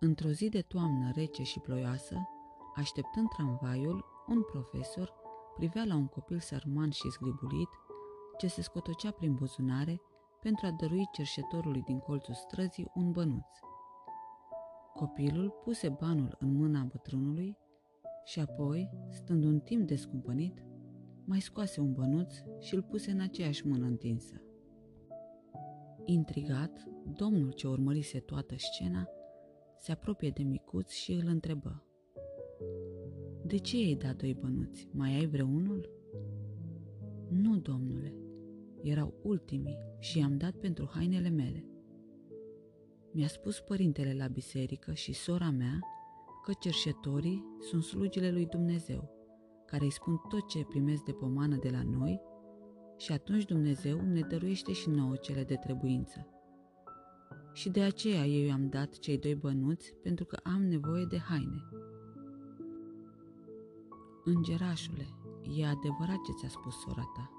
Într-o zi de toamnă rece și ploioasă, așteptând tramvaiul, un profesor privea la un copil sărman și zgribulit ce se scotocea prin buzunare pentru a dărui cerșetorului din colțul străzii un bănuț. Copilul puse banul în mâna bătrânului și apoi, stând un timp descumpănit, mai scoase un bănuț și îl puse în aceeași mână întinsă. Intrigat, domnul ce urmărise toată scena se apropie de micuț și îl întrebă. De ce ai dat doi bănuți? Mai ai vreunul? Nu, domnule, erau ultimii și i-am dat pentru hainele mele. Mi-a spus părintele la biserică și sora mea că cerșetorii sunt slugile lui Dumnezeu, care îi spun tot ce primesc de pomană de la noi și atunci Dumnezeu ne dăruiește și nouă cele de trebuință. Și de aceea eu i-am dat cei doi bănuți pentru că am nevoie de haine. Îngerașule, e adevărat ce ți-a spus sora ta.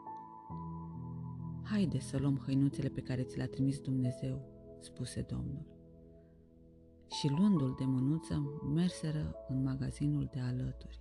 Haide să luăm hăinuțele pe care ți le-a trimis Dumnezeu, spuse Domnul. Și luându-l de mânuță, merseră în magazinul de alături.